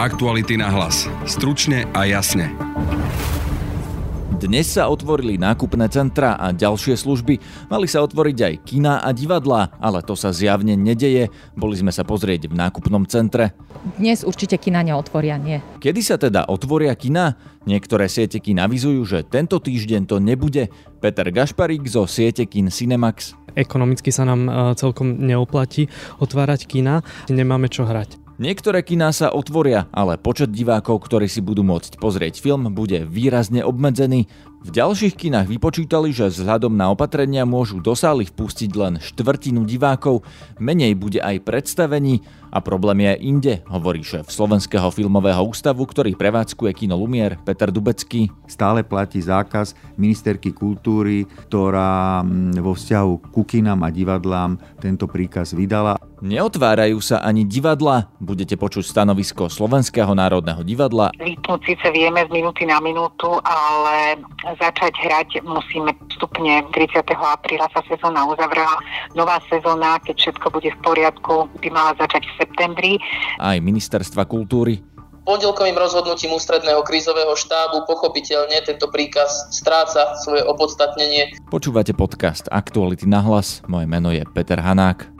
Aktuality na hlas. Stručne a jasne. Dnes sa otvorili nákupné centra a ďalšie služby. Mali sa otvoriť aj kina a divadlá, ale to sa zjavne nedeje. Boli sme sa pozrieť v nákupnom centre. Dnes určite kina neotvoria, nie. Kedy sa teda otvoria kina? Niektoré siete kin avizujú, že tento týždeň to nebude. Peter Gašparík zo siete kin Cinemax. Ekonomicky sa nám e, celkom neoplatí otvárať kina, nemáme čo hrať. Niektoré kiná sa otvoria, ale počet divákov, ktorí si budú môcť pozrieť film, bude výrazne obmedzený. V ďalších kinách vypočítali, že vzhľadom na opatrenia môžu do sály vpustiť len štvrtinu divákov, menej bude aj predstavení a problém je inde, hovorí šéf Slovenského filmového ústavu, ktorý prevádzkuje kino Lumier, Peter Dubecký. Stále platí zákaz ministerky kultúry, ktorá mm, vo vzťahu ku kinám a divadlám tento príkaz vydala. Neotvárajú sa ani divadla. Budete počuť stanovisko Slovenského národného divadla. Vypnúť síce vieme z minúty na minútu, ale začať hrať musíme vstupne. 30. apríla sa sezóna uzavrela. Nová sezóna, keď všetko bude v poriadku, by mala začať v septembri. Aj ministerstva kultúry pondelkovým rozhodnutím ústredného krízového štábu pochopiteľne tento príkaz stráca svoje opodstatnenie. Počúvate podcast Aktuality na hlas. Moje meno je Peter Hanák.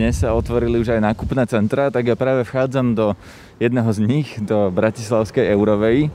Dnes sa otvorili už aj nákupné centra, tak ja práve vchádzam do jedného z nich, do Bratislavskej Eurovej.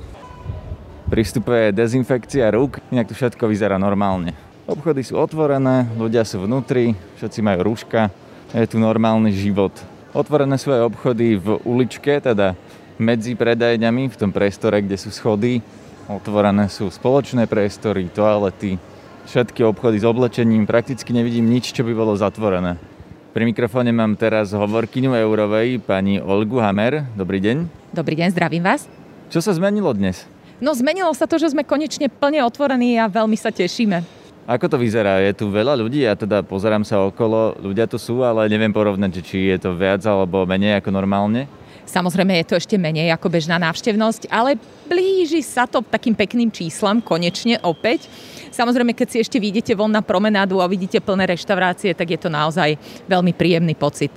Pri vstupe je dezinfekcia rúk, inak tu všetko vyzerá normálne. Obchody sú otvorené, ľudia sú vnútri, všetci majú rúška, je tu normálny život. Otvorené sú aj obchody v uličke, teda medzi predajňami, v tom priestore, kde sú schody. Otvorené sú spoločné priestory, toalety, všetky obchody s oblečením, prakticky nevidím nič, čo by bolo zatvorené. Pri mikrofóne mám teraz hovorkyňu Eurovej, pani Olgu Hamer. Dobrý deň. Dobrý deň, zdravím vás. Čo sa zmenilo dnes? No zmenilo sa to, že sme konečne plne otvorení a veľmi sa tešíme. Ako to vyzerá? Je tu veľa ľudí? Ja teda pozerám sa okolo, ľudia tu sú, ale neviem porovnať, či je to viac alebo menej ako normálne. Samozrejme je to ešte menej ako bežná návštevnosť, ale blíži sa to takým pekným číslam, konečne opäť. Samozrejme, keď si ešte vidíte von na promenádu a vidíte plné reštaurácie, tak je to naozaj veľmi príjemný pocit.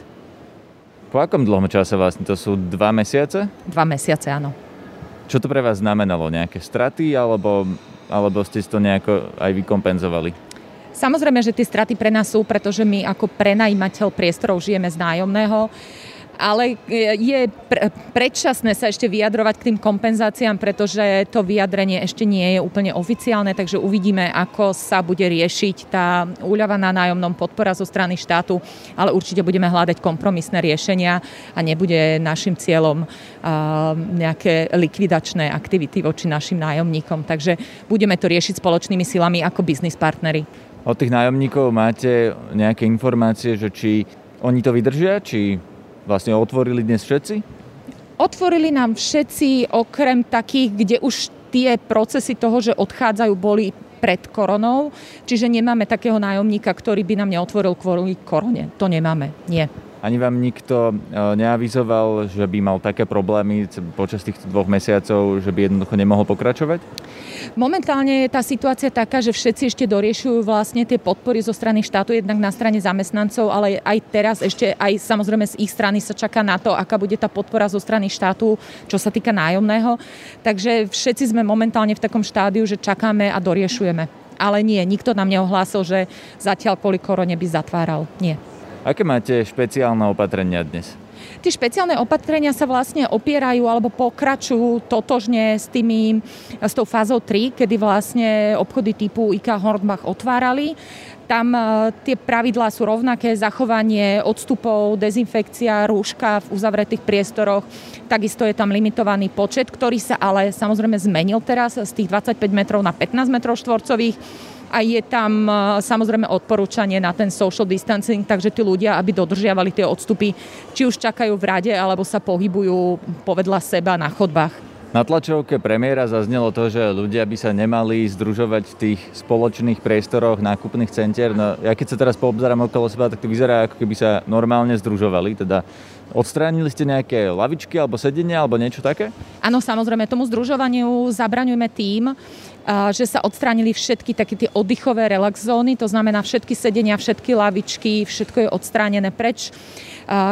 Po akom dlhom čase vlastne? To sú dva mesiace? Dva mesiace, áno. Čo to pre vás znamenalo? Nejaké straty alebo, alebo ste si to nejako aj vykompenzovali? Samozrejme, že tie straty pre nás sú, pretože my ako prenajímateľ priestorov žijeme z nájomného ale je predčasné sa ešte vyjadrovať k tým kompenzáciám, pretože to vyjadrenie ešte nie je úplne oficiálne, takže uvidíme, ako sa bude riešiť tá úľava na nájomnom podpora zo strany štátu, ale určite budeme hľadať kompromisné riešenia a nebude našim cieľom nejaké likvidačné aktivity voči našim nájomníkom. Takže budeme to riešiť spoločnými silami ako biznis partnery. Od tých nájomníkov máte nejaké informácie, že či oni to vydržia, či vlastne otvorili dnes všetci? Otvorili nám všetci, okrem takých, kde už tie procesy toho, že odchádzajú, boli pred koronou, čiže nemáme takého nájomníka, ktorý by nám neotvoril kvôli korone. To nemáme, nie. Ani vám nikto e, neavizoval, že by mal také problémy počas týchto dvoch mesiacov, že by jednoducho nemohol pokračovať? Momentálne je tá situácia taká, že všetci ešte doriešujú vlastne tie podpory zo strany štátu, jednak na strane zamestnancov, ale aj teraz ešte aj samozrejme z ich strany sa čaká na to, aká bude tá podpora zo strany štátu, čo sa týka nájomného. Takže všetci sme momentálne v takom štádiu, že čakáme a doriešujeme. Ale nie, nikto nám neohlásil, že zatiaľ kvôli korone by zatváral. Nie. Aké máte špeciálne opatrenia dnes? Tie špeciálne opatrenia sa vlastne opierajú alebo pokračujú totožne s, tými, s tou fázou 3, kedy vlastne obchody typu IKA Hornbach otvárali. Tam e, tie pravidlá sú rovnaké, zachovanie odstupov, dezinfekcia, rúška v uzavretých priestoroch. Takisto je tam limitovaný počet, ktorý sa ale samozrejme zmenil teraz z tých 25 metrov na 15 metrov štvorcových a je tam samozrejme odporúčanie na ten social distancing, takže tí ľudia, aby dodržiavali tie odstupy, či už čakajú v rade, alebo sa pohybujú povedľa seba na chodbách. Na tlačovke premiéra zaznelo to, že ľudia by sa nemali združovať v tých spoločných priestoroch nákupných centier. No, ja keď sa teraz poobzerám okolo seba, tak to vyzerá, ako keby sa normálne združovali. Teda odstránili ste nejaké lavičky alebo sedenia alebo niečo také? Áno, samozrejme, tomu združovaniu zabraňujeme tým, že sa odstránili všetky také tie oddychové relax zóny, to znamená všetky sedenia, všetky lavičky, všetko je odstránené preč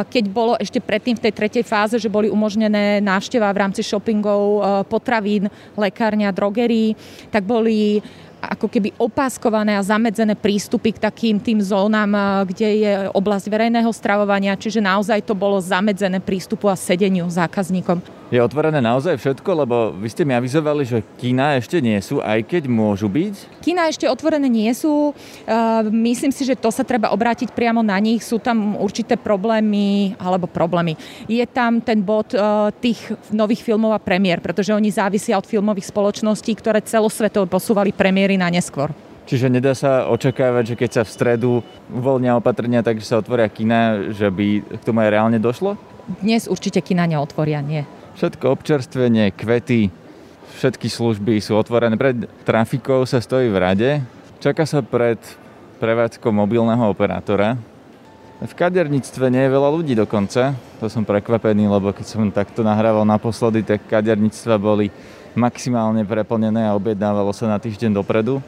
keď bolo ešte predtým v tej tretej fáze, že boli umožnené návšteva v rámci shoppingov, e, potravín, lekárňa, drogerí, tak boli ako keby opáskované a zamedzené prístupy k takým tým zónam, eh, kde je oblasť verejného stravovania, čiže naozaj to bolo zamedzené prístupu a sedeniu zákazníkom. Je otvorené naozaj všetko, lebo vy ste mi avizovali, že kína ešte nie sú, aj keď môžu byť? Kína ešte otvorené nie sú. Eh, myslím si, že to sa treba obrátiť priamo na nich. Sú tam určité problémy, alebo problémy. Je tam ten bod eh, tých nových filmov a premiér, pretože oni závisia od filmových spoločností, ktoré celosvetovo posúvali premiéry na neskôr. Čiže nedá sa očakávať, že keď sa v stredu uvoľnia opatrenia, takže sa otvoria kina, že by k tomu aj reálne došlo? Dnes určite kina neotvoria, nie. Všetko občerstvenie, kvety, všetky služby sú otvorené. Pred trafikou sa stojí v rade. Čaká sa pred prevádzkou mobilného operátora. V kaderníctve nie je veľa ľudí dokonca. To som prekvapený, lebo keď som takto nahrával naposledy, tak kaderníctva boli maximálne preplnené a objednávalo sa na týždeň dopredu.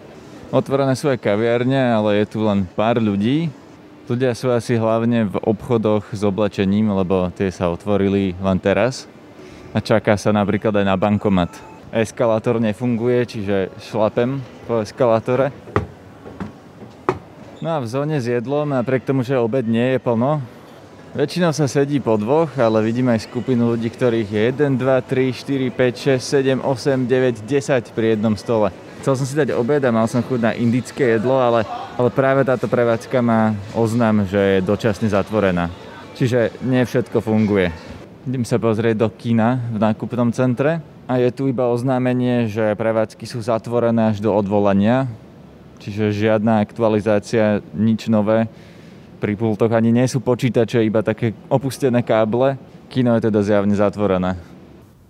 Otvorené sú aj kaviarne, ale je tu len pár ľudí. Ľudia sú asi hlavne v obchodoch s oblečením, lebo tie sa otvorili len teraz. A čaká sa napríklad aj na bankomat. Eskalátor nefunguje, čiže šlapem po eskalátore. No a v zóne s jedlom, napriek tomu, že obed nie je plno, Väčšinou sa sedí po dvoch, ale vidím aj skupinu ľudí, ktorých je 1, 2, 3, 4, 5, 6, 7, 8, 9, 10 pri jednom stole. Chcel som si dať obed a mal som chuť na indické jedlo, ale, ale práve táto prevádzka má oznam, že je dočasne zatvorená. Čiže nie všetko funguje. Idem sa pozrieť do kina v nákupnom centre a je tu iba oznámenie, že prevádzky sú zatvorené až do odvolania, čiže žiadna aktualizácia, nič nové pri pultoch ani nie sú počítače, iba také opustené káble. Kino je teda zjavne zatvorené.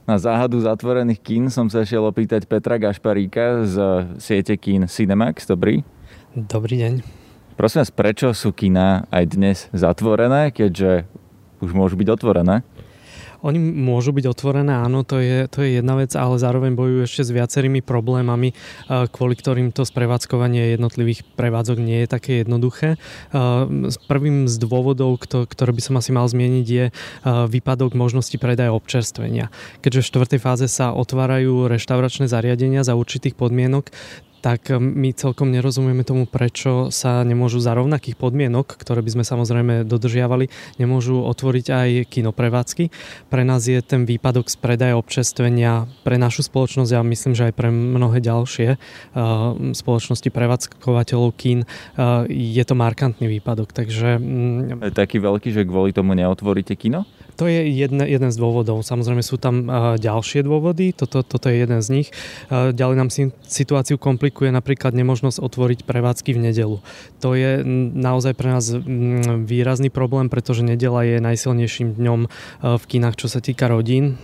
Na záhadu zatvorených kín som sa šiel opýtať Petra Gašparíka z siete kín Cinemax. Dobrý? Dobrý deň. Prosím vás, prečo sú kina aj dnes zatvorené, keďže už môžu byť otvorené? Oni môžu byť otvorené, áno, to je, to je jedna vec, ale zároveň bojujú ešte s viacerými problémami, kvôli ktorým to sprevádzkovanie jednotlivých prevádzok nie je také jednoduché. Prvým z dôvodov, ktoré by som asi mal zmieniť, je výpadok možnosti predaja občerstvenia. Keďže v štvrtej fáze sa otvárajú reštauračné zariadenia za určitých podmienok, tak um, my celkom nerozumieme tomu, prečo sa nemôžu za rovnakých podmienok, ktoré by sme samozrejme dodržiavali, nemôžu otvoriť aj kinoprevádzky. Pre nás je ten výpadok z predaja občestvenia pre našu spoločnosť a myslím, že aj pre mnohé ďalšie uh, spoločnosti prevádzkovateľov kín uh, je to markantný výpadok. Takže, je taký veľký, že kvôli tomu neotvoríte kino? To je jedne, jeden z dôvodov. Samozrejme sú tam ďalšie dôvody, toto, toto je jeden z nich. Ďalej nám si, situáciu komplikuje napríklad nemožnosť otvoriť prevádzky v nedelu. To je naozaj pre nás výrazný problém, pretože nedela je najsilnejším dňom v kinách, čo sa týka rodín.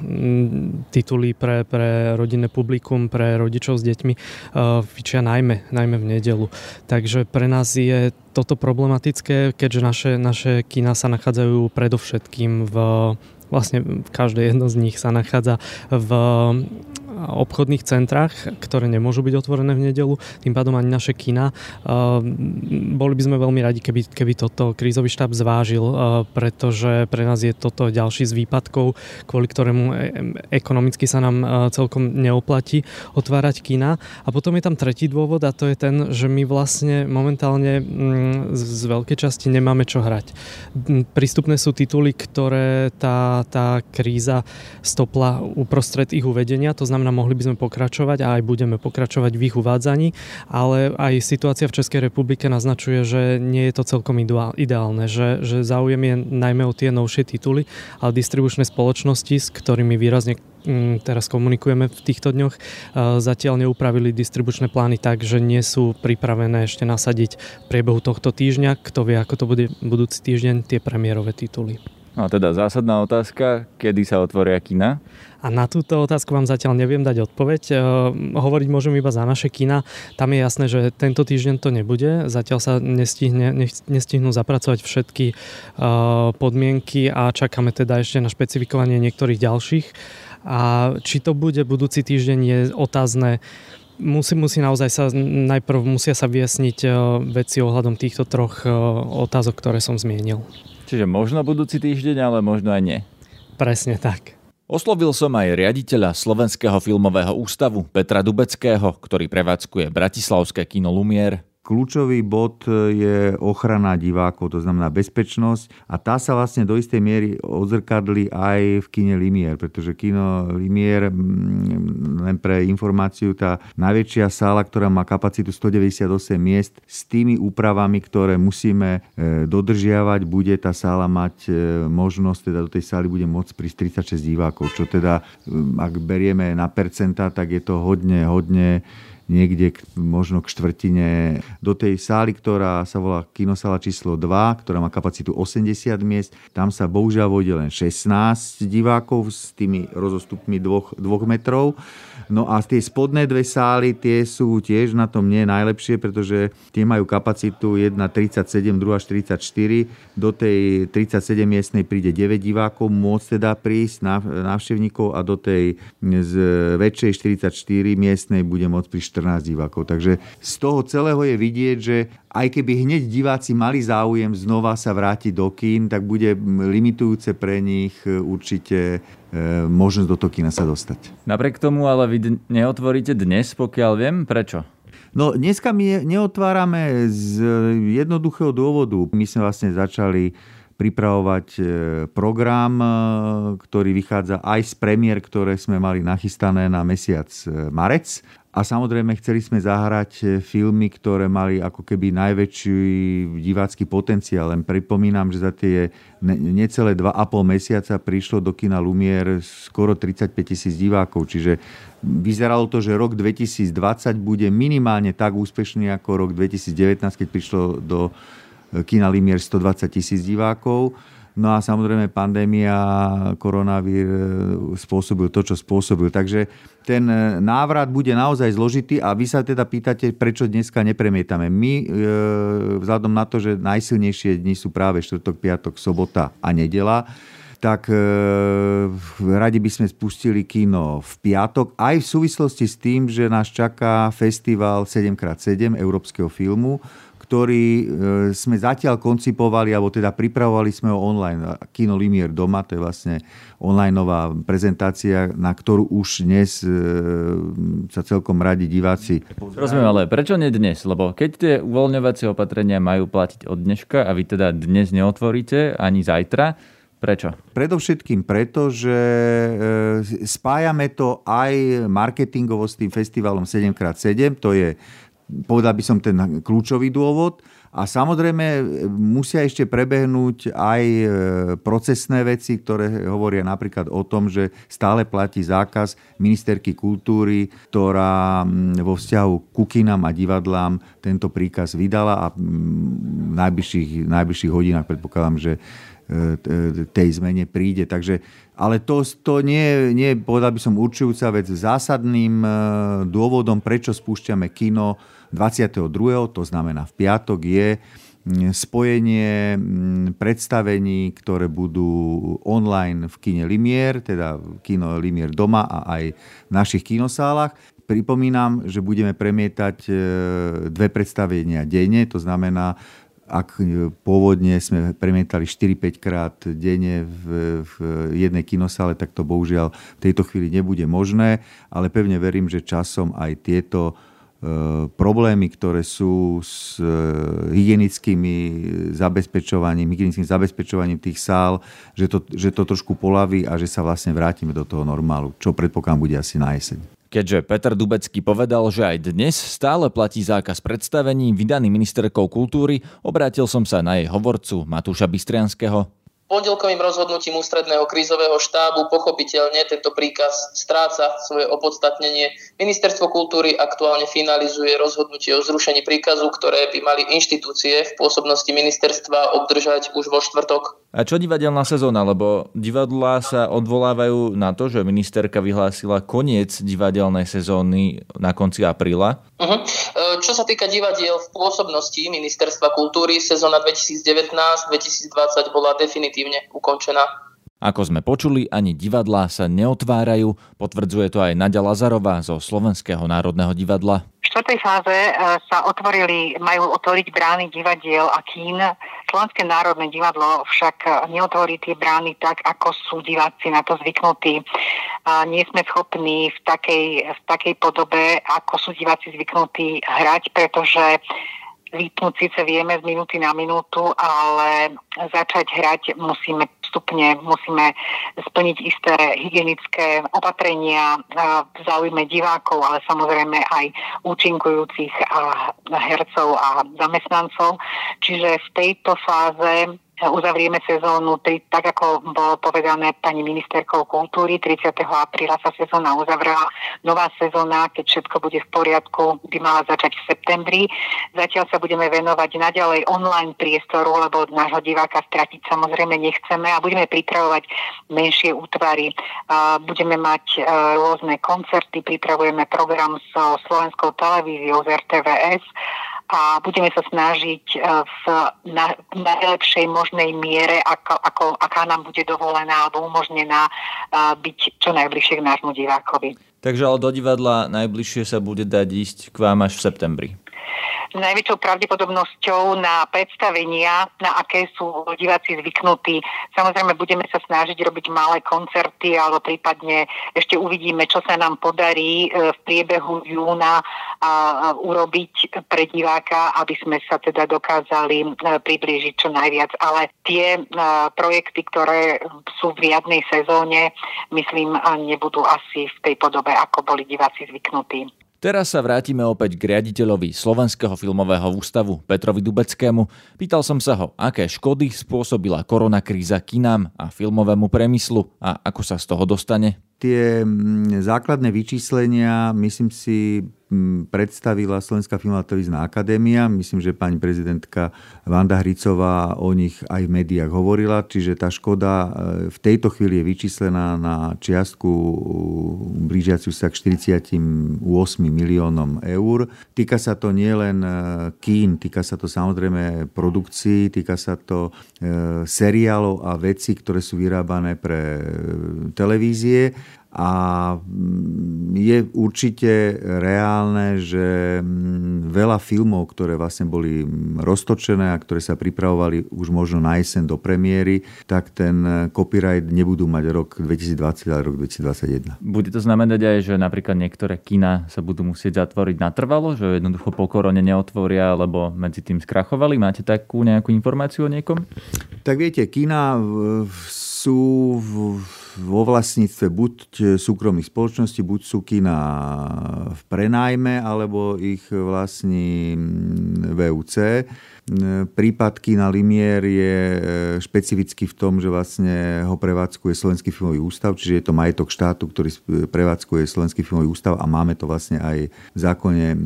Tituly pre, pre rodinné publikum, pre rodičov s deťmi fičia najmä, najmä v nedelu. Takže pre nás je toto problematické, keďže naše, naše kina sa nachádzajú predovšetkým v vlastne každé jedno z nich sa nachádza v obchodných centrách, ktoré nemôžu byť otvorené v nedelu, tým pádom ani naše kina. Boli by sme veľmi radi, keby, keby toto krízový štáb zvážil, pretože pre nás je toto ďalší z výpadkov, kvôli ktorému e, ekonomicky sa nám celkom neoplatí otvárať kina. A potom je tam tretí dôvod a to je ten, že my vlastne momentálne mm, z veľkej časti nemáme čo hrať. Prístupné sú tituly, ktoré tá, tá kríza stopla uprostred ich uvedenia, to znamená, znamená, mohli by sme pokračovať a aj budeme pokračovať v ich uvádzaní, ale aj situácia v Českej republike naznačuje, že nie je to celkom ideálne, že, že záujem je najmä o tie novšie tituly, ale distribučné spoločnosti, s ktorými výrazne mm, teraz komunikujeme v týchto dňoch, zatiaľ neupravili distribučné plány tak, že nie sú pripravené ešte nasadiť v priebehu tohto týždňa. Kto vie, ako to bude budúci týždeň, tie premiérové tituly. No a teda zásadná otázka, kedy sa otvoria kina? A na túto otázku vám zatiaľ neviem dať odpoveď. E, hovoriť môžem iba za naše kina. Tam je jasné, že tento týždeň to nebude. Zatiaľ sa nestihne, nestihnú zapracovať všetky e, podmienky a čakáme teda ešte na špecifikovanie niektorých ďalších. A či to bude budúci týždeň je otázne musí, musí naozaj sa, najprv musia sa vyjasniť e, veci ohľadom týchto troch otázok, ktoré som zmienil. Čiže možno budúci týždeň, ale možno aj nie. Presne tak. Oslovil som aj riaditeľa Slovenského filmového ústavu Petra Dubeckého, ktorý prevádzkuje Bratislavské kino Lumier. Kľúčový bod je ochrana divákov, to znamená bezpečnosť. A tá sa vlastne do istej miery odzrkadli aj v kine Limier, pretože kino Limier, len pre informáciu, tá najväčšia sála, ktorá má kapacitu 198 miest, s tými úpravami, ktoré musíme e, dodržiavať, bude tá sála mať e, možnosť, teda do tej sály bude môcť prísť 36 divákov, čo teda, ak berieme na percentá, tak je to hodne, hodne niekde k, možno k štvrtine do tej sály, ktorá sa volá kinosala číslo 2, ktorá má kapacitu 80 miest. Tam sa bohužiaľ vojde len 16 divákov s tými rozostupmi 2 metrov. No a tie spodné dve sály, tie sú tiež na tom nie najlepšie, pretože tie majú kapacitu 1 37, druhá 44. Do tej 37 miestnej príde 9 divákov, môcť teda prísť návštevníkov a do tej z väčšej 44 miestnej bude môcť prísť 14 divákov. Takže z toho celého je vidieť, že aj keby hneď diváci mali záujem znova sa vrátiť do kín, tak bude limitujúce pre nich e, určite e, možnosť do toho kína sa dostať. Napriek tomu ale vy neotvoríte dnes, pokiaľ viem. Prečo? No dneska my neotvárame z jednoduchého dôvodu. My sme vlastne začali pripravovať e, program, ktorý vychádza aj z premiér, ktoré sme mali nachystané na mesiac marec. A samozrejme chceli sme zahrať e, filmy, ktoré mali ako keby najväčší divácky potenciál. Len pripomínam, že za tie necelé 2,5 mesiaca prišlo do kina Lumier skoro 35 tisíc divákov. Čiže vyzeralo to, že rok 2020 bude minimálne tak úspešný ako rok 2019, keď prišlo do e, kina Lumier 120 tisíc divákov. No a samozrejme pandémia, koronavír e, spôsobil to, čo spôsobil. Takže ten e, návrat bude naozaj zložitý a vy sa teda pýtate, prečo dneska nepremietame. My, e, vzhľadom na to, že najsilnejšie dni sú práve štvrtok, piatok, sobota a nedela, tak e, radi by sme spustili kino v piatok, aj v súvislosti s tým, že nás čaká festival 7x7 európskeho filmu, ktorý e, sme zatiaľ koncipovali, alebo teda pripravovali sme ho online. Kino Limier doma, to je vlastne online nová prezentácia, na ktorú už dnes e, sa celkom radi diváci. Rozumiem, ale prečo nie dnes? Lebo keď tie uvoľňovacie opatrenia majú platiť od dneška a vy teda dnes neotvoríte ani zajtra, Prečo? Predovšetkým preto, že e, spájame to aj marketingovo s tým festivalom 7x7, to je povedal by som ten kľúčový dôvod. A samozrejme musia ešte prebehnúť aj e, procesné veci, ktoré hovoria napríklad o tom, že stále platí zákaz ministerky kultúry, ktorá vo vzťahu ku kinám a divadlám tento príkaz vydala a v najbližších, najbližších hodinách predpokladám, že tej zmene príde. Takže, ale to, to nie, nie, povedal by som, určujúca vec. Zásadným e, dôvodom, prečo spúšťame kino, 22. to znamená v piatok, je spojenie predstavení, ktoré budú online v kine Limier, teda kino Limier doma a aj v našich kinosálach. Pripomínam, že budeme premietať e, dve predstavenia denne, to znamená ak pôvodne sme premietali 4-5 krát denne v, v jednej kinosále, tak to bohužiaľ v tejto chvíli nebude možné, ale pevne verím, že časom aj tieto problémy, ktoré sú s hygienickými zabezpečovaním, hygienickým zabezpečovaním tých sál, že to, že to trošku polaví a že sa vlastne vrátime do toho normálu, čo predpokladám bude asi na jeseň. Keďže Peter Dubecký povedal, že aj dnes stále platí zákaz predstavení vydaný ministerkou kultúry, obrátil som sa na jej hovorcu Matúša Bystrianského pondelkovým rozhodnutím ústredného krízového štábu pochopiteľne tento príkaz stráca svoje opodstatnenie. Ministerstvo kultúry aktuálne finalizuje rozhodnutie o zrušení príkazu, ktoré by mali inštitúcie v pôsobnosti ministerstva obdržať už vo štvrtok. A čo divadelná sezóna? Lebo divadlá sa odvolávajú na to, že ministerka vyhlásila koniec divadelnej sezóny na konci apríla. Uh-huh. Čo sa týka divadiel v pôsobnosti ministerstva kultúry, sezóna 2019-2020 bola definitívne ukončená. Ako sme počuli, ani divadlá sa neotvárajú, potvrdzuje to aj Nadia Lazarová zo Slovenského národného divadla štvrtej fáze e, sa otvorili, majú otvoriť brány divadiel a kín. Slovenské národné divadlo však neotvorí tie brány tak, ako sú diváci na to zvyknutí. A nie sme schopní v takej, v takej podobe, ako sú diváci zvyknutí hrať, pretože vypnúť síce vieme z minúty na minútu, ale začať hrať musíme postupne, musíme splniť isté hygienické opatrenia v záujme divákov, ale samozrejme aj účinkujúcich hercov a zamestnancov. Čiže v tejto fáze uzavrieme sezónu, tak ako bolo povedané pani ministerkou kultúry, 30. apríla sa sezóna uzavrela. Nová sezóna, keď všetko bude v poriadku, by mala začať v septembri. Zatiaľ sa budeme venovať naďalej online priestoru, lebo nášho diváka stratiť samozrejme nechceme a budeme pripravovať menšie útvary. Budeme mať e, rôzne koncerty, pripravujeme program so slovenskou televíziou z RTVS a budeme sa snažiť e, v na, najlepšej možnej miere, ako, ako, aká nám bude dovolená alebo umožnená e, byť čo najbližšie k nášmu divákovi. Takže ale do divadla najbližšie sa bude dať ísť k vám až v septembri najväčšou pravdepodobnosťou na predstavenia, na aké sú diváci zvyknutí. Samozrejme, budeme sa snažiť robiť malé koncerty, alebo prípadne ešte uvidíme, čo sa nám podarí e, v priebehu júna urobiť pre diváka, aby sme sa teda dokázali e, priblížiť čo najviac. Ale tie e, projekty, ktoré sú v riadnej sezóne, myslím, nebudú asi v tej podobe, ako boli diváci zvyknutí. Teraz sa vrátime opäť k riaditeľovi Slovenského filmového ústavu Petrovi Dubeckému. Pýtal som sa ho, aké škody spôsobila koronakríza kinám a filmovému premyslu a ako sa z toho dostane. Tie mm, základné vyčíslenia, myslím si, predstavila Slovenská televízna akadémia. Myslím, že pani prezidentka Vanda Hricová o nich aj v médiách hovorila, čiže tá škoda e, v tejto chvíli je vyčíslená na čiastku e, blížiaciu sa k 48 miliónom eur. Týka sa to nielen e, kín, týka sa to samozrejme produkcií, týka sa to seriálov a veci, ktoré sú vyrábané pre televízie a mm, je určite reálne, že mm, veľa filmov, ktoré vlastne boli mm, roztočené a ktoré sa pripravovali už možno na jeseň do premiéry, tak ten e, copyright nebudú mať rok 2020, ale rok 2021. Bude to znamenať aj, že napríklad niektoré kina sa budú musieť zatvoriť natrvalo, že jednoducho po korone neotvoria, lebo medzi tým skrachovali? Máte takú nejakú informáciu o niekom? Tak viete, kina sú v vo vlastníctve buď súkromných spoločností, buď sú kina v prenájme, alebo ich vlastní VUC. Prípad kina Limier je e, špecifický v tom, že vlastne ho prevádzkuje Slovenský filmový ústav, čiže je to majetok štátu, ktorý prevádzkuje Slovenský filmový ústav a máme to vlastne aj v zákone e,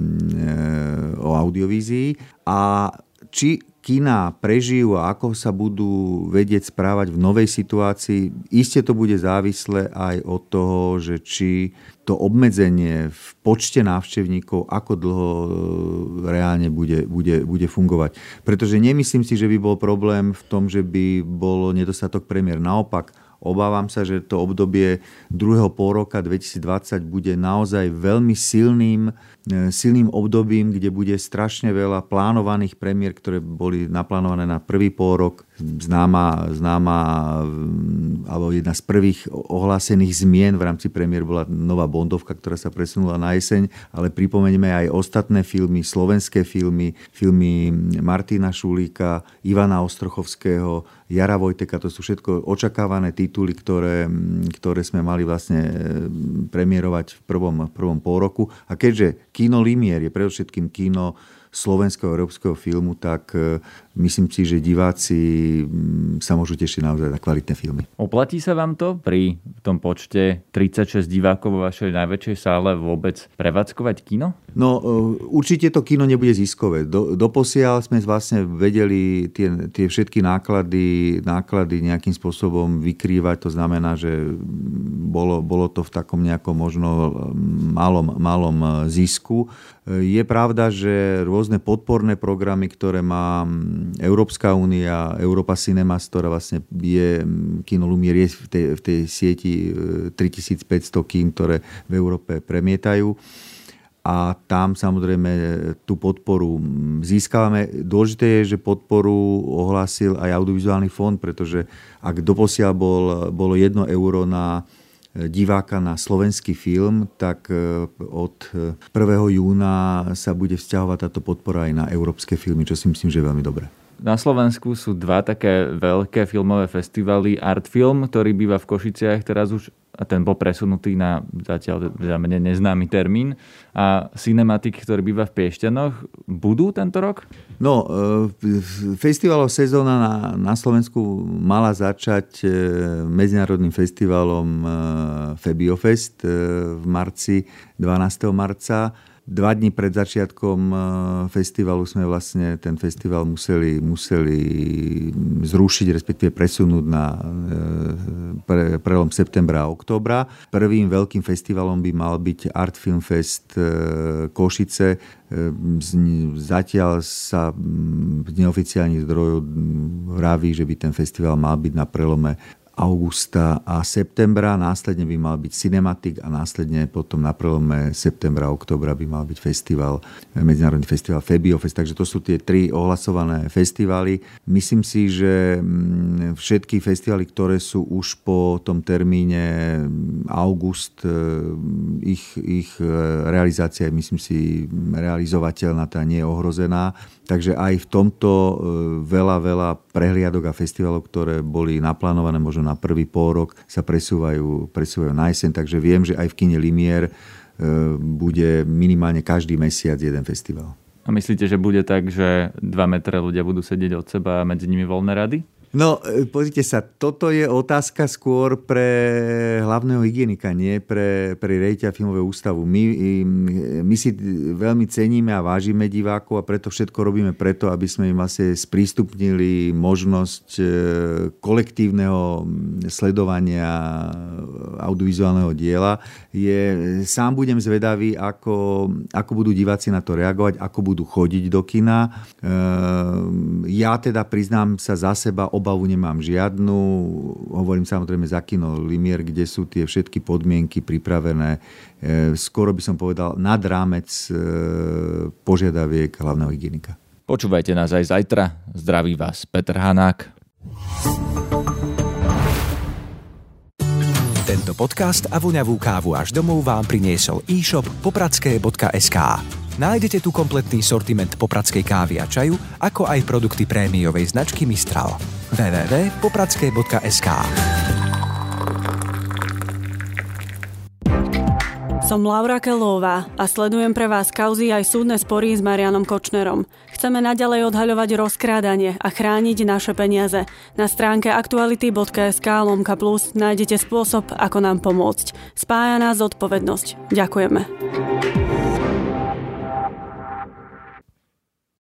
o audiovízii. A či kina prežijú a ako sa budú vedieť správať v novej situácii. Isté to bude závislé aj od toho, že či to obmedzenie v počte návštevníkov, ako dlho e, reálne bude, bude, bude fungovať. Pretože nemyslím si, že by bol problém v tom, že by bol nedostatok premiér. Naopak, Obávam sa, že to obdobie druhého pol roka 2020 bude naozaj veľmi silným, silným obdobím, kde bude strašne veľa plánovaných premiér, ktoré boli naplánované na prvý pol rok známa, známa alebo jedna z prvých ohlásených zmien v rámci premiér bola nová Bondovka, ktorá sa presunula na jeseň, ale pripomeňme aj ostatné filmy, slovenské filmy, filmy Martina Šulíka, Ivana Ostrochovského, Jara Vojteka, to sú všetko očakávané tituly, ktoré, ktoré sme mali vlastne e, premiérovať v prvom, v prvom pol roku. A keďže kino Limier je predovšetkým kino slovenského európskeho filmu, tak e, myslím si, že diváci mm, sa môžu tešiť naozaj na kvalitné filmy. Oplatí sa vám to pri tom počte 36 divákov vo vašej najväčšej sále vôbec prevádzkovať kino? No e, určite to kino nebude ziskové. Do, doposiaľ sme vlastne vedeli tie, tie všetky náklady, náklady nejakým spôsobom vykrývať. To znamená, že bolo, bolo to v takom nejakom možno malom, malom zisku. Je pravda, že rôzne podporné programy, ktoré má Európska únia, Európa Cinemas, ktorá vlastne je, Kino Lumier je v tej, v tej sieti 3500 e, kín, ktoré v Európe premietajú a tam samozrejme tú podporu získavame. Dôležité je, že podporu ohlásil aj audiovizuálny fond, pretože ak doposiaľ bol, bolo 1 euro na diváka na slovenský film, tak e, od 1. E, júna sa bude vzťahovať táto podpora aj na európske filmy, čo si myslím, že je veľmi dobré. Na Slovensku sú dva také veľké filmové festivaly. Artfilm, ktorý býva v Košiciach teraz už a ten bol presunutý na zatiaľ za mne neznámy termín. A Cinematic, ktorý býva v Piešťanoch, budú tento rok? No, e, festivalová sezóna na, na Slovensku mala začať e, medzinárodným festivalom e, Febiofest v marci, 12. marca Dva dní pred začiatkom e, festivalu sme vlastne ten festival museli, museli zrušiť, respektíve presunúť na e, pre, prelom septembra a októbra. Prvým veľkým festivalom by mal byť Art Film Fest e, Košice. Zatiaľ sa z neoficiálnych zdrojov vraví, že by ten festival mal byť na prelome augusta a septembra, následne by mal byť Cinematic a následne potom na prelome septembra a oktobra by mal byť festival, medzinárodný festival Febiofest, takže to sú tie tri ohlasované festivály. Myslím si, že mm, všetky festivaly, ktoré sú už po tom termíne august, e, ich, ich e, realizácia je myslím si realizovateľná, tá nie je ohrozená. Takže aj v tomto e, veľa, veľa prehliadok a festivalov, ktoré boli naplánované možno na prvý pôrok, sa presúvajú, presúvajú na jeseň. Takže viem, že aj v kine Limier e, bude minimálne každý mesiac jeden festival. A myslíte, že bude tak, že dva metre ľudia budú sedieť od seba a medzi nimi voľné rady? No, e, pozrite sa, toto je otázka skôr pre hlavného hygienika, nie pre, pre rejťa filmového ústavu. My, my si veľmi ceníme a vážime divákov a preto všetko robíme preto, aby sme im vlastne sprístupnili možnosť e, kolektívneho sledovania audiovizuálneho diela. Je, sám budem zvedavý, ako, ako budú diváci na to reagovať, ako budú chodiť do kina. E, ja teda priznám sa za seba, obavu nemám žiadnu. Hovorím samozrejme za kino Limier, kde sú tie všetky podmienky pripravené. E, skoro by som povedal nad rámec e, požiadaviek hlavného hygienika. Počúvajte nás aj zajtra. Zdraví vás Peter Hanák. Tento podcast a voňavú kávu až domov vám priniesol e-shop popradské.sk. Nájdete tu kompletný sortiment popradskej kávy a čaju, ako aj produkty prémiovej značky Mistral www.popradskej.sk Som Laura Kelová a sledujem pre vás kauzy aj súdne spory s Marianom Kočnerom. Chceme naďalej odhaľovať rozkrádanie a chrániť naše peniaze. Na stránke aktuality.sk lomka plus nájdete spôsob, ako nám pomôcť. Spája nás zodpovednosť. Ďakujeme.